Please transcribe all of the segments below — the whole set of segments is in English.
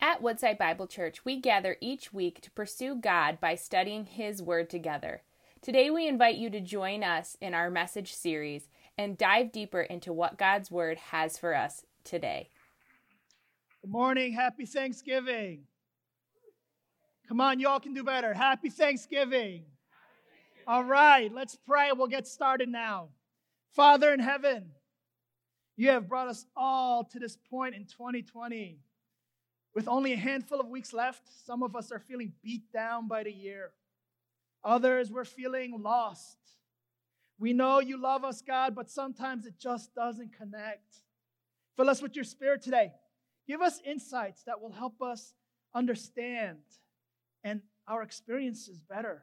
At Woodside Bible Church, we gather each week to pursue God by studying His Word together. Today, we invite you to join us in our message series and dive deeper into what God's Word has for us today. Good morning. Happy Thanksgiving. Come on, y'all can do better. Happy Thanksgiving. All right, let's pray. We'll get started now. Father in heaven, you have brought us all to this point in 2020. With only a handful of weeks left, some of us are feeling beat down by the year. Others, we're feeling lost. We know you love us, God, but sometimes it just doesn't connect. Fill us with your spirit today. Give us insights that will help us understand and our experiences better.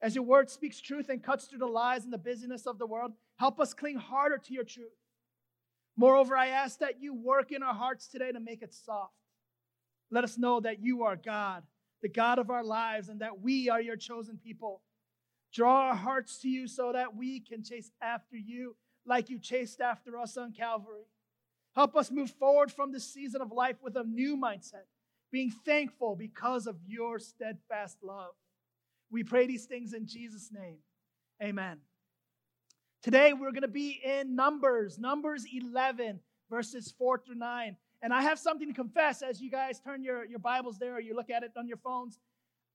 As your word speaks truth and cuts through the lies and the busyness of the world, help us cling harder to your truth. Moreover, I ask that you work in our hearts today to make it soft. Let us know that you are God, the God of our lives, and that we are your chosen people. Draw our hearts to you so that we can chase after you like you chased after us on Calvary. Help us move forward from this season of life with a new mindset, being thankful because of your steadfast love. We pray these things in Jesus' name. Amen. Today we're going to be in Numbers, Numbers 11, verses 4 through 9. And I have something to confess as you guys turn your, your Bibles there or you look at it on your phones.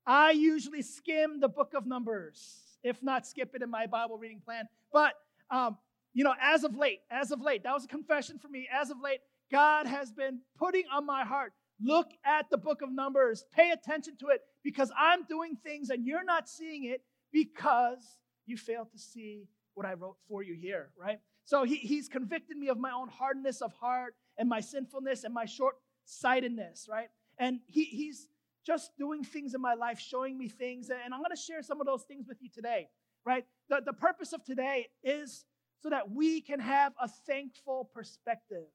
I usually skim the book of Numbers, if not skip it in my Bible reading plan. But, um, you know, as of late, as of late, that was a confession for me. As of late, God has been putting on my heart look at the book of Numbers, pay attention to it because I'm doing things and you're not seeing it because you fail to see what I wrote for you here, right? So he, he's convicted me of my own hardness of heart and my sinfulness and my short sightedness, right? And he, he's just doing things in my life, showing me things. And I'm going to share some of those things with you today, right? The, the purpose of today is so that we can have a thankful perspective.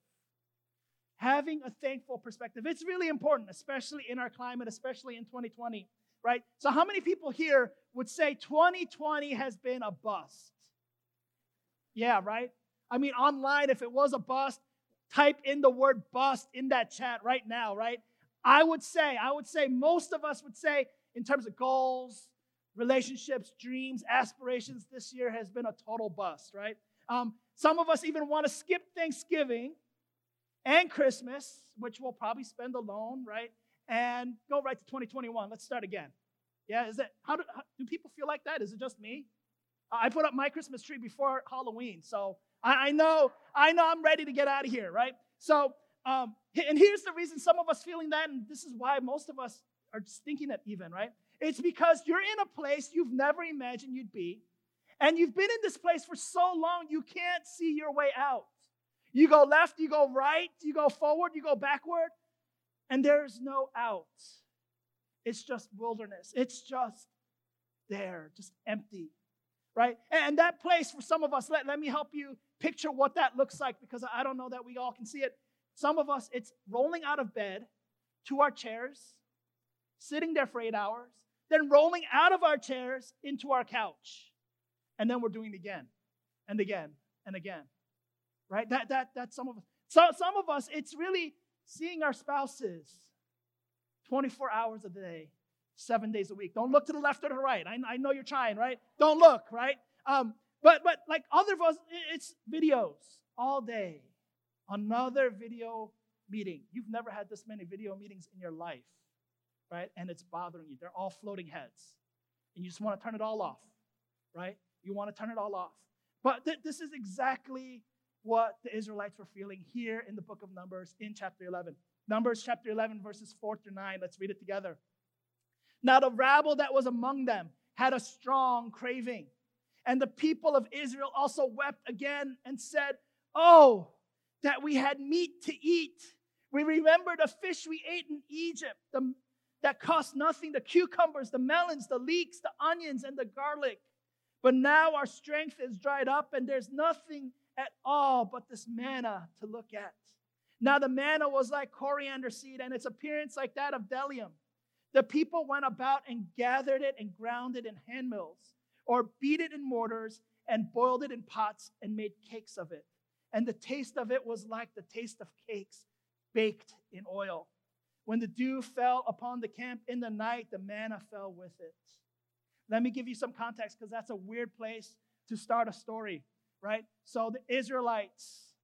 Having a thankful perspective. It's really important, especially in our climate, especially in 2020, right? So, how many people here would say 2020 has been a bust? Yeah, right? I mean, online, if it was a bust, type in the word bust in that chat right now, right? I would say, I would say most of us would say, in terms of goals, relationships, dreams, aspirations, this year has been a total bust, right? Um, some of us even want to skip Thanksgiving and Christmas, which we'll probably spend alone, right? And go right to 2021. Let's start again. Yeah, is that how do, how, do people feel like that? Is it just me? I put up my Christmas tree before Halloween, so I, I know, I know I'm ready to get out of here, right? So, um, and here's the reason some of us feeling that, and this is why most of us are just thinking that even, right? It's because you're in a place you've never imagined you'd be, and you've been in this place for so long you can't see your way out. You go left, you go right, you go forward, you go backward, and there's no out. It's just wilderness. It's just there, just empty, right? And that place for some of us, let, let me help you picture what that looks like because I don't know that we all can see it. Some of us, it's rolling out of bed to our chairs, sitting there for eight hours, then rolling out of our chairs into our couch. And then we're doing it again and again and again. Right? That, that, that's some of us. So, some of us, it's really seeing our spouses 24 hours a day, seven days a week. Don't look to the left or the right. I, I know you're trying, right? Don't look, right? Um, but but like other of us, it's videos all day. Another video meeting. You've never had this many video meetings in your life, right? And it's bothering you. They're all floating heads. And you just want to turn it all off, right? You want to turn it all off. But th- this is exactly what the Israelites were feeling here in the book of Numbers in chapter 11. Numbers chapter 11, verses 4 through 9. Let's read it together. Now, the rabble that was among them had a strong craving and the people of Israel also wept again and said, Oh, that we had meat to eat. We remember the fish we ate in Egypt the, that cost nothing the cucumbers, the melons, the leeks, the onions, and the garlic. But now our strength is dried up, and there's nothing at all but this manna to look at. Now the manna was like coriander seed, and its appearance like that of bdellium. The people went about and gathered it and ground it in hand mills or beat it in mortars and boiled it in pots and made cakes of it. And the taste of it was like the taste of cakes baked in oil. When the dew fell upon the camp in the night, the manna fell with it. Let me give you some context because that's a weird place to start a story, right? So the Israelites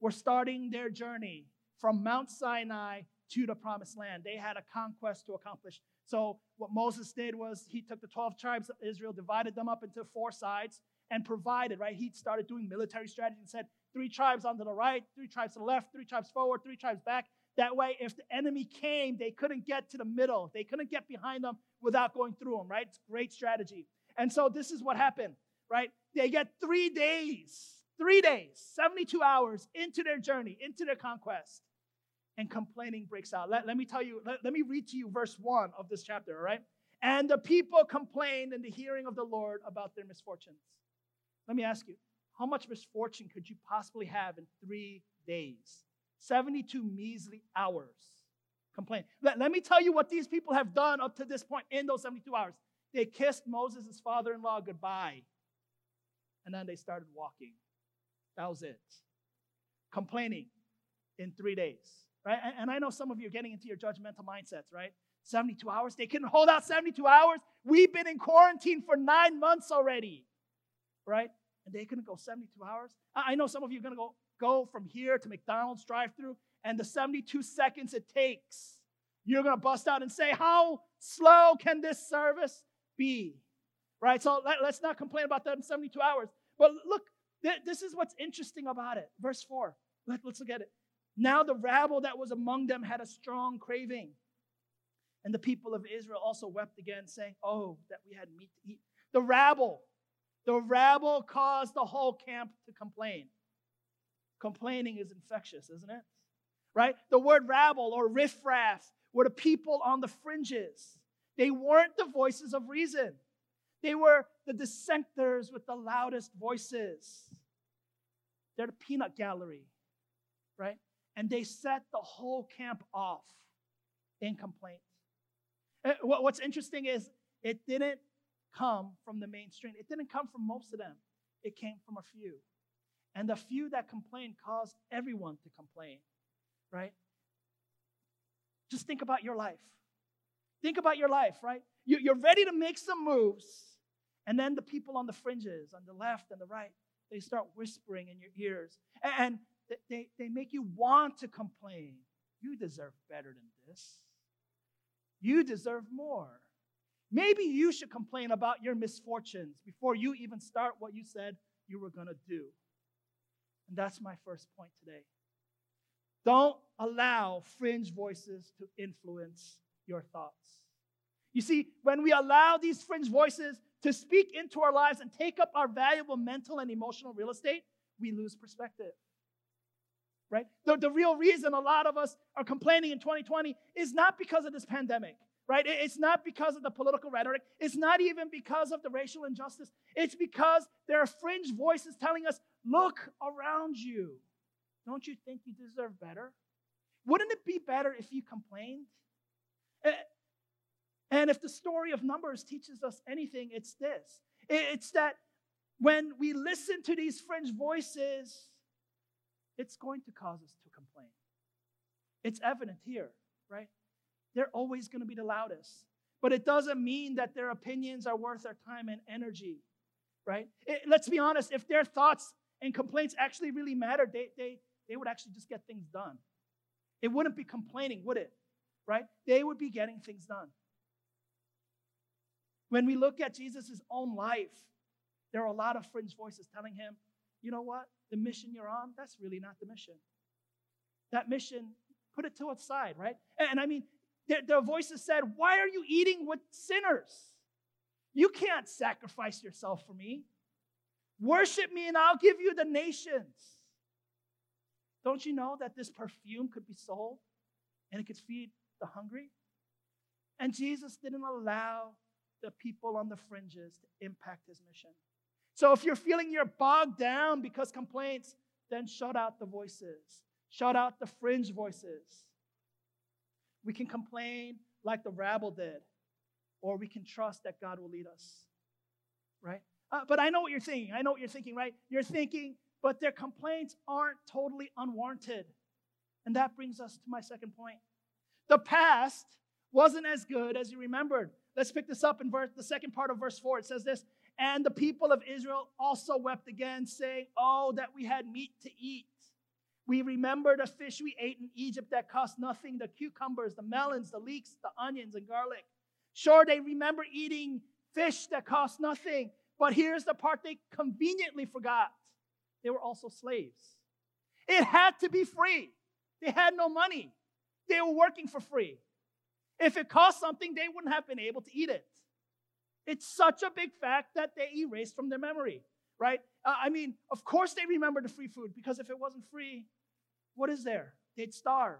were starting their journey from Mount Sinai to the promised land. They had a conquest to accomplish. So what Moses did was he took the 12 tribes of Israel, divided them up into four sides, and provided, right? He started doing military strategy and said, three tribes onto the right, three tribes to the left, three tribes forward, three tribes back. That way, if the enemy came, they couldn't get to the middle. They couldn't get behind them without going through them, right? It's great strategy. And so this is what happened, right? They get three days, three days, 72 hours into their journey, into their conquest, and complaining breaks out. Let, let me tell you, let, let me read to you verse one of this chapter, all right? And the people complained in the hearing of the Lord about their misfortunes. Let me ask you, how much misfortune could you possibly have in three days? 72 measly hours. Complain. Let, let me tell you what these people have done up to this point in those 72 hours. They kissed Moses' father in law goodbye, and then they started walking. That was it. Complaining in three days, right? And, I know some of you are getting into your judgmental mindsets, right? 72 hours. They couldn't hold out 72 hours. We've been in quarantine for nine months already, right? And they couldn't go 72 hours. I know some of you are going to go, go from here to McDonald's drive through, and the 72 seconds it takes, you're going to bust out and say, How slow can this service be? Right? So let, us not complain about them 72 hours. But look, th- this is what's interesting about it. Verse 4. Let, let's look at it. Now the rabble that was among them had a strong craving. And the people of Israel also wept again, saying, Oh, that we had meat to eat. The rabble, the rabble caused the whole camp to complain. Complaining is infectious, isn't it? Right? The word rabble or riffraff were the people on the fringes. They weren't the voices of reason. They were the dissenters with the loudest voices. They're the peanut gallery, right? And they set the whole camp off in complaint. Eh, what's interesting is it didn't come from the mainstream, it didn't come from most of them, it came from a few. And the few that complained caused everyone to complain, right? Just think about your life. Think about your life, right? You're ready to make some moves, and then the people on the fringes, on the left and the right, they start whispering in your ears. And they, they make you want to complain. You deserve better than this. You deserve more. Maybe you should complain about your misfortunes before you even start what you said you were going to do. And that's my first point today. Don't allow fringe voices to influence your thoughts. You see, when we allow these fringe voices to speak into our lives and take up our valuable mental and emotional real estate, we lose perspective. Right? The, the real reason a lot of us are complaining in 2020 is not because of this pandemic right? It's not because of the political rhetoric. It's not even because of the racial injustice. It's because there are fringe voices telling us, look around you. Don't you think you deserve better? Wouldn't it be better if you complained? And if the story of Numbers teaches us anything, it's this it's that when we listen to these fringe voices, it's going to cause us to complain. It's evident here, right? They're always going to be the loudest. But it doesn't mean that their opinions are worth our time and energy, right? It, let's be honest, if their thoughts and complaints actually really mattered, they, they, they would actually just get things done. It wouldn't be complaining, would it? Right? They would be getting things done. When we look at Jesus' own life, there are a lot of fringe voices telling him, you know what? The mission you're on, that's really not the mission. That mission, put it to one side, right? And, and I mean, their, their voices said, Why are you eating with sinners? You can't sacrifice yourself for me. Worship me and I'll give you the nations. Don't you know that this perfume could be sold and it could feed the hungry? And Jesus didn't allow the people on the fringes to impact his mission. So if you're feeling you're bogged down because complaints, then shut out the voices, shut out the fringe voices. We can complain like the rabble did, or we can trust that God will lead us, right? Uh, but I know what you're thinking. I know what you're thinking, right? You're thinking, but their complaints aren't totally unwarranted. And that brings us to my second point. The past wasn't as good as you remembered. Let's pick this up in verse, the second part of verse 4. It says this And the people of Israel also wept again, saying, Oh, that we had meat to eat. We remember the fish we ate in Egypt that cost nothing the cucumbers, the melons, the leeks, the onions, and garlic. Sure, they remember eating fish that cost nothing, but here's the part they conveniently forgot they were also slaves. It had to be free, they had no money, they were working for free. If it cost something, they wouldn't have been able to eat it. It's such a big fact that they erased from their memory, right? Uh, I mean, of course they remember the free food because if it wasn't free, what is there? They'd starve,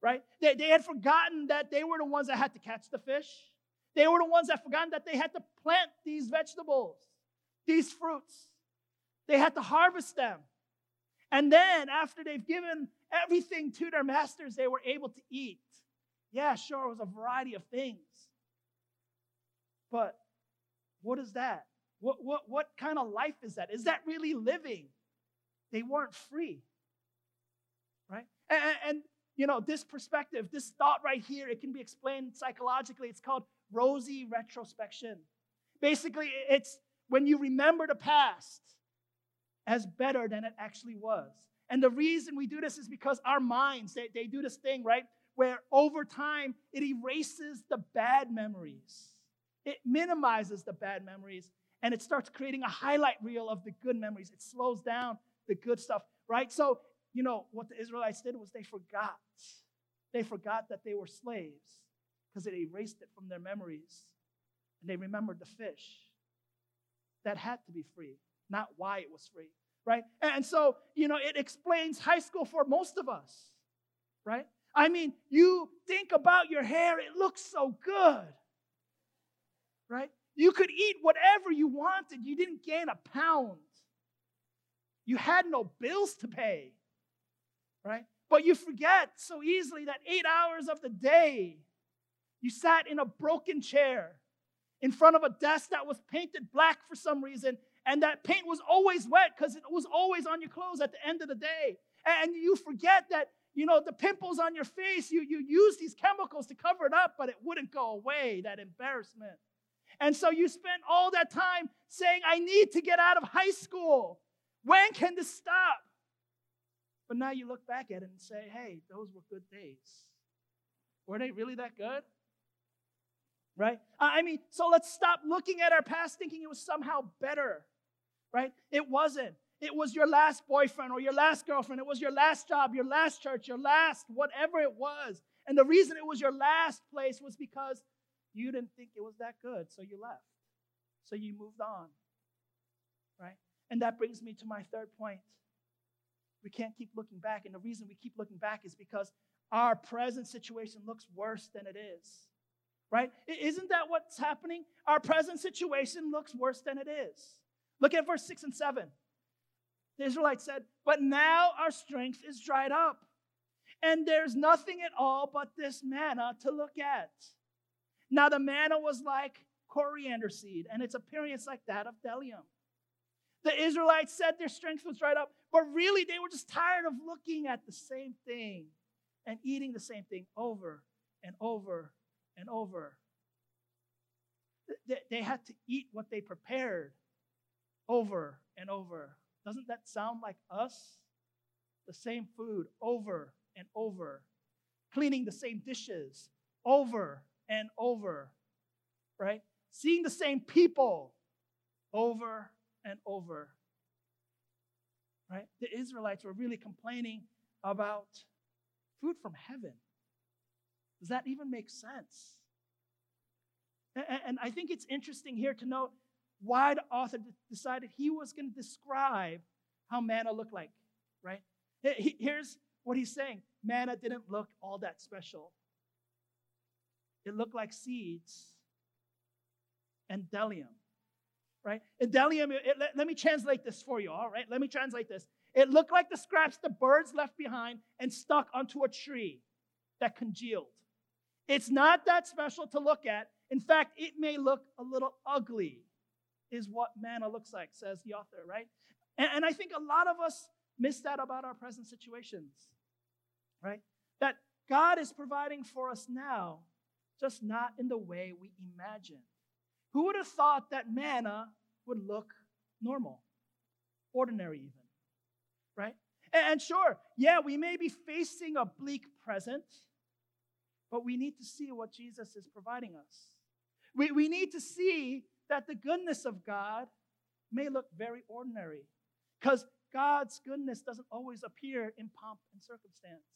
right? They, they had forgotten that they were the ones that had to catch the fish. They were the ones that forgotten that they had to plant these vegetables, these fruits. They had to harvest them. And then, after they've given everything to their masters, they were able to eat. Yeah, sure, it was a variety of things. But what is that? What, what, what kind of life is that? Is that really living? They weren't free right? And, and, you know, this perspective, this thought right here, it can be explained psychologically. It's called rosy retrospection. Basically, it's when you remember the past as better than it actually was. And the reason we do this is because our minds, they, they do this thing, right? Where over time, it erases the bad memories, it minimizes the bad memories, and it starts creating a highlight reel of the good memories. It slows down the good stuff, right? So you know, what the Israelites did was they forgot. They forgot that they were slaves because it erased it from their memories. And they remembered the fish. That had to be free, not why it was free, right? And so, you know, it explains high school for most of us, right? I mean, you think about your hair, it looks so good, right? You could eat whatever you wanted, you didn't gain a pound. You had no bills to pay right? But you forget so easily that eight hours of the day, you sat in a broken chair in front of a desk that was painted black for some reason, and that paint was always wet because it was always on your clothes at the end of the day. And you forget that, you know, the pimples on your face, you, you use these chemicals to cover it up, but it wouldn't go away, that embarrassment. And so you spent all that time saying, I need to get out of high school. When can this stop? But now you look back at it and say, hey, those were good days. Were they really that good? Right? I mean, so let's stop looking at our past thinking it was somehow better. Right? It wasn't. It was your last boyfriend or your last girlfriend. It was your last job, your last church, your last whatever it was. And the reason it was your last place was because you didn't think it was that good, so you left. So you moved on. Right? And that brings me to my third point. We can't keep looking back. And the reason we keep looking back is because our present situation looks worse than it is. Right? Isn't that what's happening? Our present situation looks worse than it is. Look at verse 6 and 7. The Israelites said, But now our strength is dried up, and there's nothing at all but this manna to look at. Now the manna was like coriander seed, and its appearance like that of bdellium. The Israelites said their strength was dried up, but really they were just tired of looking at the same thing and eating the same thing over and over and over. They had to eat what they prepared over and over. Doesn't that sound like us? The same food over and over, cleaning the same dishes over and over, right? Seeing the same people over and over. Right? The Israelites were really complaining about food from heaven. Does that even make sense? And I think it's interesting here to note why the author decided he was going to describe how manna looked like, right? Here's what he's saying manna didn't look all that special, it looked like seeds and bdellium right? Bdellium, it, let, let me translate this for you, all right? Let me translate this. It looked like the scraps the birds left behind and stuck onto a tree that congealed. It's not that special to look at. In fact, it may look a little ugly, is what manna looks like, says the author, right? And, and I think a lot of us miss that about our present situations, right? That God is providing for us now, just not in the way we imagine. Who would have thought that manna would look normal, ordinary even, right? And, sure, yeah, we may be facing a bleak present, but we need to see what Jesus is providing us. We, we need to see that the goodness of God may look very ordinary because God's goodness doesn't always appear in pomp and circumstance.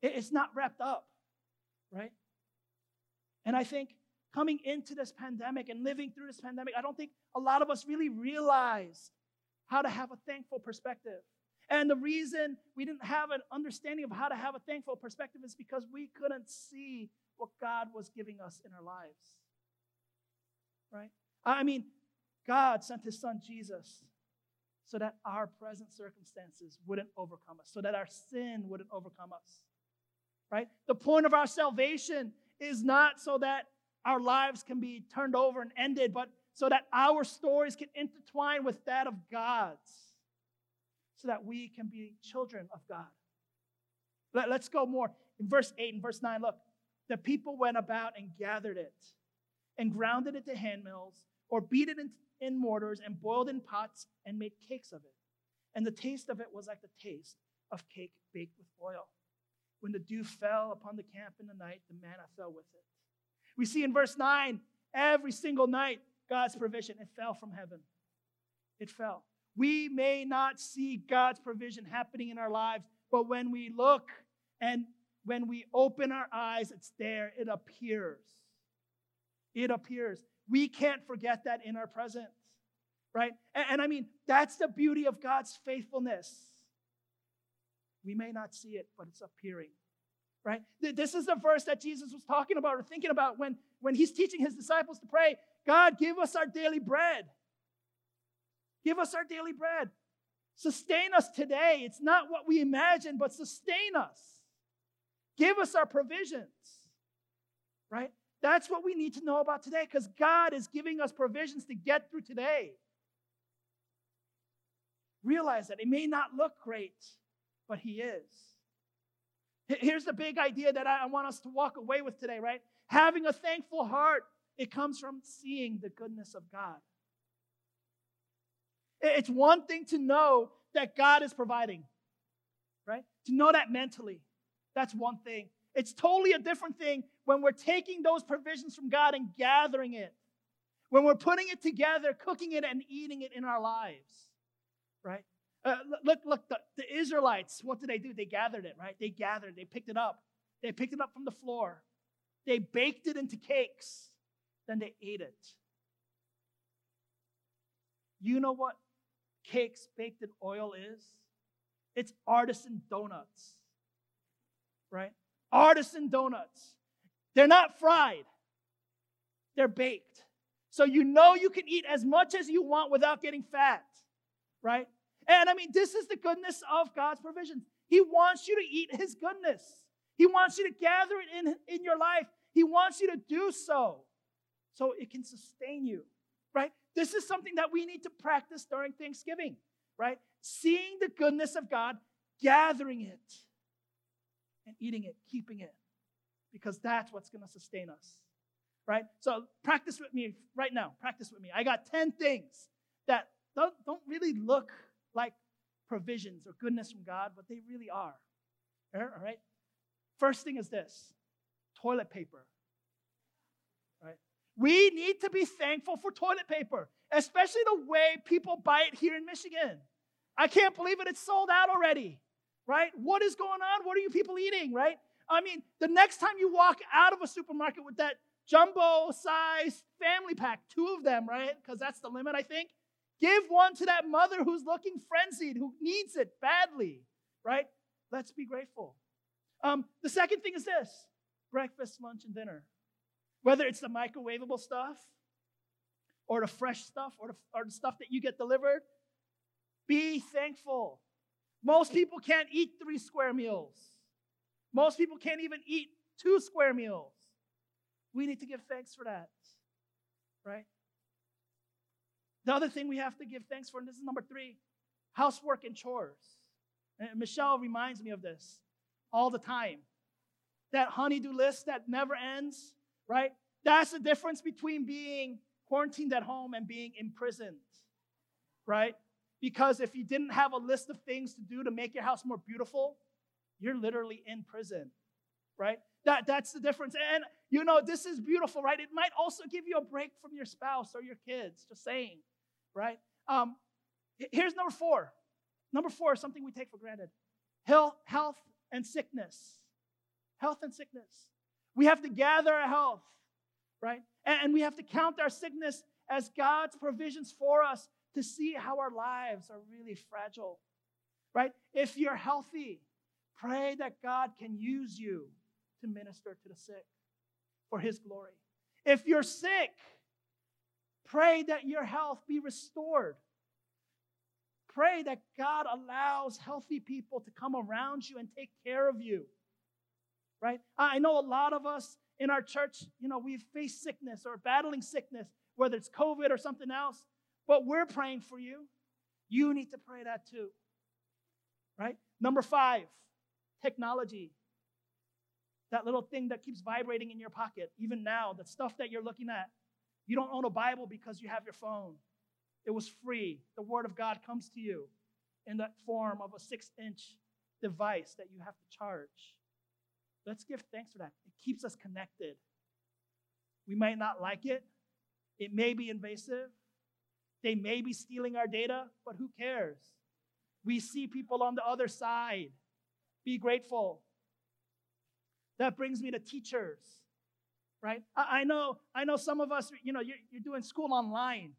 It's not wrapped up, right? And I think coming into this pandemic and living through this pandemic, I don't think a lot of us really realized how to have a thankful perspective. And the reason we didn't have an understanding of how to have a thankful perspective is because we couldn't see what God was giving us in our lives. Right? I mean, God sent his son Jesus so that our present circumstances wouldn't overcome us, so that our sin wouldn't overcome us. Right? The point of our salvation is not so that our lives can be turned over and ended, but so that our stories can intertwine with that of God's, so that we can be children of God. Let, us go more. In verse 8 and verse 9, look, the people went about and gathered it and ground it into handmills or beat it in, in mortars and boiled in pots and made cakes of it. And the taste of it was like the taste of cake baked with oil. When the dew fell upon the camp in the night, the manna fell with it. We see in verse 9, every single night, God's provision. It fell from heaven. It fell. We may not see God's provision happening in our lives, but when we look and when we open our eyes, it's there. It appears. It appears. We can't forget that in our present, right? And, and I mean, that's the beauty of God's faithfulness. We may not see it, but it's appearing right? This is the verse that Jesus was talking about or thinking about when, when he's teaching his disciples to pray God, give us our daily bread. Give us our daily bread. Sustain us today. It's not what we imagine, but sustain us. Give us our provisions, right? That's what we need to know about today because God is giving us provisions to get through today. Realize that it may not look great, but He is. Here's the big idea that I want us to walk away with today, right? Having a thankful heart, it comes from seeing the goodness of God. It's one thing to know that God is providing, right? To know that mentally, that's one thing. It's totally a different thing when we're taking those provisions from God and gathering it, when we're putting it together, cooking it, and eating it in our lives, right? Uh, look, look, the, the Israelites, what did they do? They gathered it, right? They gathered, they picked it up. They picked it up from the floor. They baked it into cakes. Then they ate it. You know what cakes baked in oil is? It's artisan donuts, right? Artisan donuts. They're not fried, they're baked. So you know you can eat as much as you want without getting fat, right? And I mean, this is the goodness of God's provision. He wants you to eat His goodness, He wants you to gather it in, in your life. He wants you to do so so it can sustain you, right? This is something that we need to practice during Thanksgiving, right? Seeing the goodness of God, gathering it, and eating it, keeping it, because that's what's going to sustain us, right? So practice with me right now. Practice with me. I got 10 things that don't, don't really look like provisions or goodness from God, but they really are. All right? First thing is this toilet paper. Right? We need to be thankful for toilet paper, especially the way people buy it here in Michigan. I can't believe it, it's sold out already. Right? What is going on? What are you people eating? Right? I mean, the next time you walk out of a supermarket with that jumbo size family pack, two of them, right? Because that's the limit, I think. Give one to that mother who's looking frenzied, who needs it badly, right? Let's be grateful. Um, the second thing is this breakfast, lunch, and dinner. Whether it's the microwavable stuff, or the fresh stuff, or the, or the stuff that you get delivered, be thankful. Most people can't eat three square meals. Most people can't even eat two square meals. We need to give thanks for that, right? The other thing we have to give thanks for, and this is number three housework and chores. And Michelle reminds me of this. all the time. That honey-do list that never ends, right? That's the difference between being quarantined at home and being imprisoned, right? Because if you didn't have a list of things to do to make your house more beautiful, you're literally in prison, right? That, that's the difference. And you know, this is beautiful, right? It might also give you a break from your spouse or your kids, just saying, right? Um, here's number four. Number four is something we take for granted health, health and sickness. Health and sickness. We have to gather our health, right? And we have to count our sickness as God's provisions for us to see how our lives are really fragile, right? If you're healthy, pray that God can use you to minister to the sick for His glory. If you're sick, pray that your health be restored. Pray that God allows healthy people to come around you and take care of you. Right? I know a lot of us in our church, you know, we've faced sickness or battling sickness, whether it's COVID or something else. But we're praying for you. You need to pray that too. Right? Number five, technology. That little thing that keeps vibrating in your pocket, even now, the stuff that you're looking at. You don't own a Bible because you have your phone. It was free. The Word of God comes to you in that form of a six inch device that you have to charge. Let's give thanks for that. It keeps us connected. We might not like it, it may be invasive, they may be stealing our data, but who cares? We see people on the other side. Be grateful. That brings me to teachers, right? I, know, I know some of us, you know, you're, you're doing school online,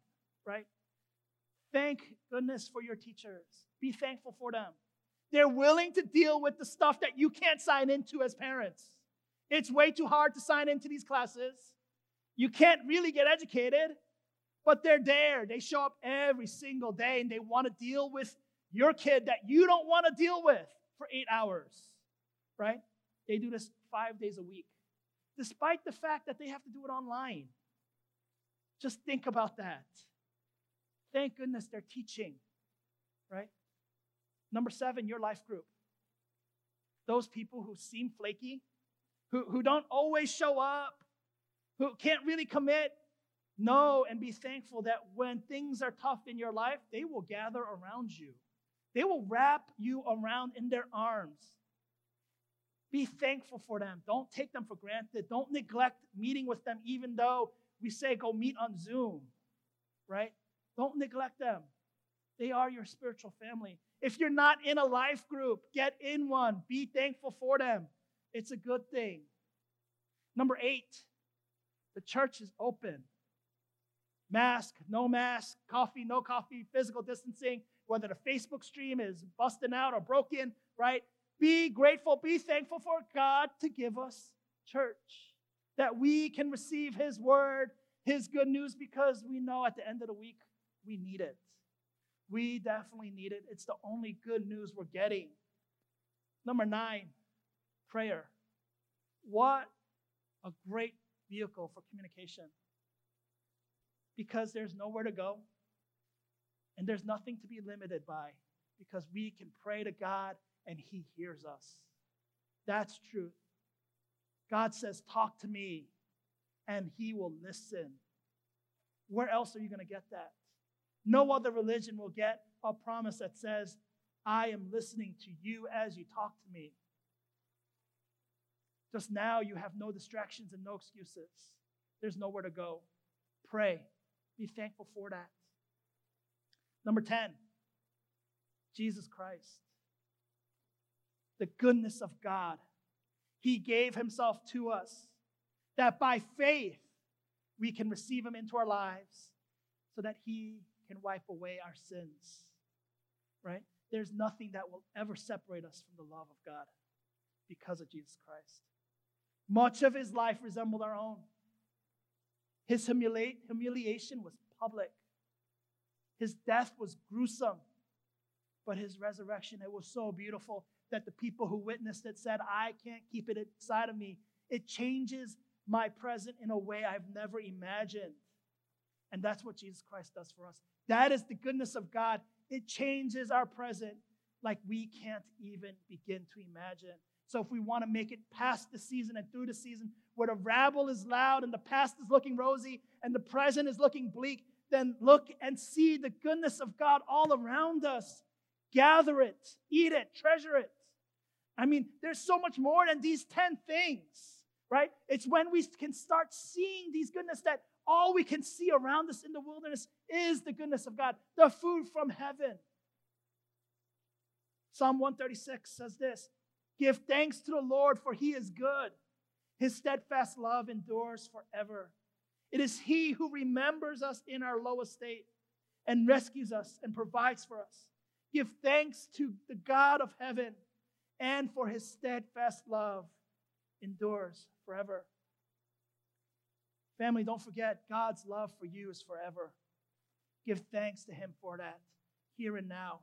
right? Thank goodness for your teachers. Be thankful for them. They're willing to deal with the stuff that you can't sign into as parents. It's way too hard to sign into these classes. You can't really get educated but they're there. They show up every single day and they want to deal with your kid that you don't want to deal with for eight hours, right? They do this five days a week, despite the fact that they have to do it online. Just think about that. Thank goodness they're teaching, right? Number seven, your life group. Those people who seem flaky, who, who don't always show up, who can't really commit, Know and be thankful that when things are tough in your life, they will gather around you. They will wrap you around in their arms. Be thankful for them. Don't take them for granted. Don't neglect meeting with them, even though we say go meet on Zoom, right? Don't neglect them. They are your spiritual family. If you're not in a life group, get in one. Be thankful for them. It's a good thing. Number eight, the church is open mask, no mask, coffee, no coffee, physical distancing, whether the Facebook stream is busting out or broken, right? Be grateful, be thankful for God to give us church, that we can receive His word, His good news, because we know at the end of the week we need it. We definitely need it. It's the only good news we're getting. Number nine, prayer. What a great vehicle for communication because there's nowhere to go and there's nothing to be limited by because we can pray to God and He hears us. That's truth. God says, Talk to me, and He will listen. Where else are you going to get that? No other religion will get a promise that says, I am listening to you as you talk to me. Just now, you have no distractions and no excuses. There's nowhere to go. Pray. Be thankful for that. Number 10, Jesus Christ. The goodness of God. He gave himself to us that by faith we can receive him into our lives so that he can wipe away our sins. Right? There's nothing that will ever separate us from the love of God because of Jesus Christ. Much of his life resembled our own. His humili- humiliation was public. His death was gruesome, but his resurrection, it was so beautiful that the people who witnessed it said, I can't keep it inside of me. It changes my present in a way I've never imagined. And that's what Jesus Christ does for us. That is the goodness of God. It changes our present like we can't even begin to imagine. So if we want to make it past the season and through the season, where the rabble is loud and the past is looking rosy and the present is looking bleak, then look and see the goodness of God all around us. Gather it, eat it, treasure it. I mean, there's so much more than these 10 things, right? It's when we can start seeing these goodness that all we can see around us in the wilderness is the goodness of God, the food from heaven. Psalm 136 says this Give thanks to the Lord, for he is good. His steadfast love endures forever. It is he who remembers us in our low estate and rescues us and provides for us. Give thanks to the God of heaven and for his steadfast love endures forever. Family, don't forget, God's love for you is forever. Give thanks to him for that here and now.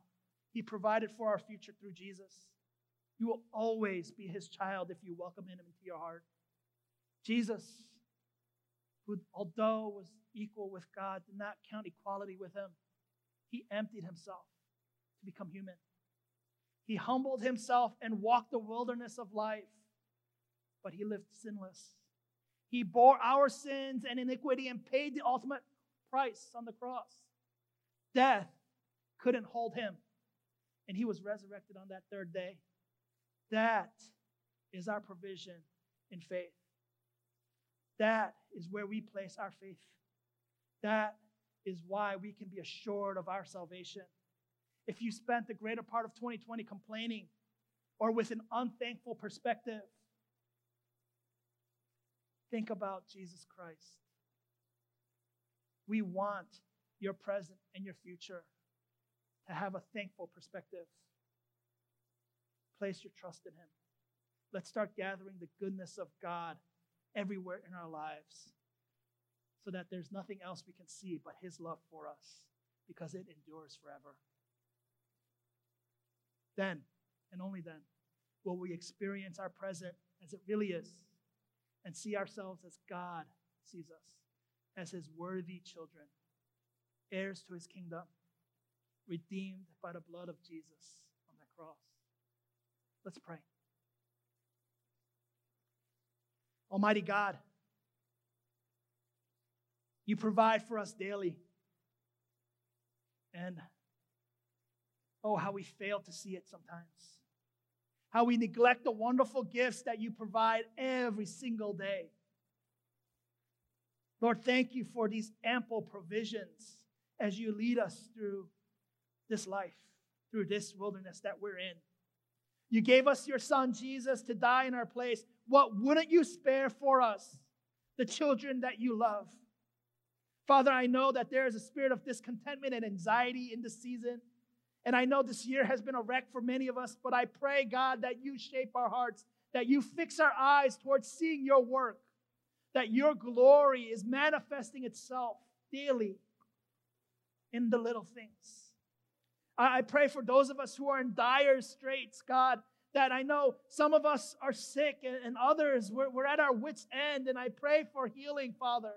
He provided for our future through Jesus. You will always be his child if you welcome him into your heart. Jesus, who, although was equal with God, did not count equality with him. He emptied himself to become human. He humbled himself and walked the wilderness of life, but he lived sinless. He bore our sins and iniquity and paid the ultimate price on the cross. Death couldn't hold him, and he was resurrected on that third day. That is our provision in faith. That is where we place our faith. That is why we can be assured of our salvation. If you spent the greater part of 2020 complaining or with an unthankful perspective, think about Jesus Christ. We want your present and your future to have a thankful perspective. Place your trust in Him. Let's start gathering the goodness of God everywhere in our lives so that there's nothing else we can see but His love for us because it endures forever. Then, and only then, will we experience our present as it really is and see ourselves as God sees us, as His worthy children, heirs to His kingdom, redeemed by the blood of Jesus on the cross. Let's pray. Almighty God, you provide for us daily. And oh, how we fail to see it sometimes. How we neglect the wonderful gifts that you provide every single day. Lord, thank you for these ample provisions as you lead us through this life, through this wilderness that we're in. You gave us your son Jesus to die in our place. What wouldn't you spare for us, the children that you love? Father, I know that there is a spirit of discontentment and anxiety in this season. And I know this year has been a wreck for many of us, but I pray, God, that you shape our hearts, that you fix our eyes towards seeing your work, that your glory is manifesting itself daily in the little things. I pray for those of us who are in dire straits, God, that I know some of us are sick and, others, we're, we're at our wits' end, and I pray for healing, Father.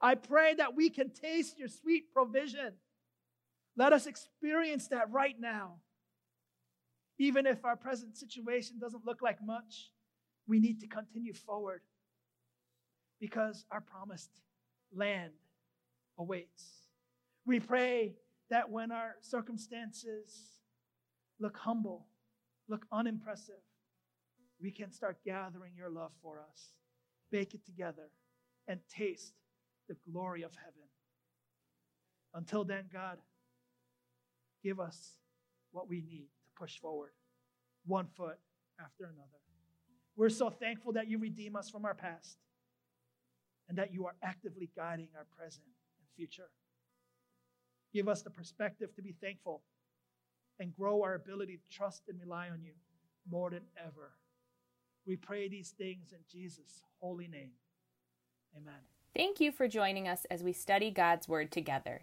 I pray that we can taste your sweet provision. Let us experience that right now. Even if our present situation doesn't look like much, we need to continue forward because our promised land awaits. We pray that when our circumstances look humble, look unimpressive, we can start gathering your love for us, bake it together, and taste the glory of heaven. Until then, God, give us what we need to push forward, one foot after another. We're so thankful that you redeem us from our past and that you are actively guiding our present and future. Give us the perspective to be thankful and grow our ability to trust and rely on you more than ever. We pray these things in Jesus' holy name. Amen. Thank you for joining us as we study God's Word together.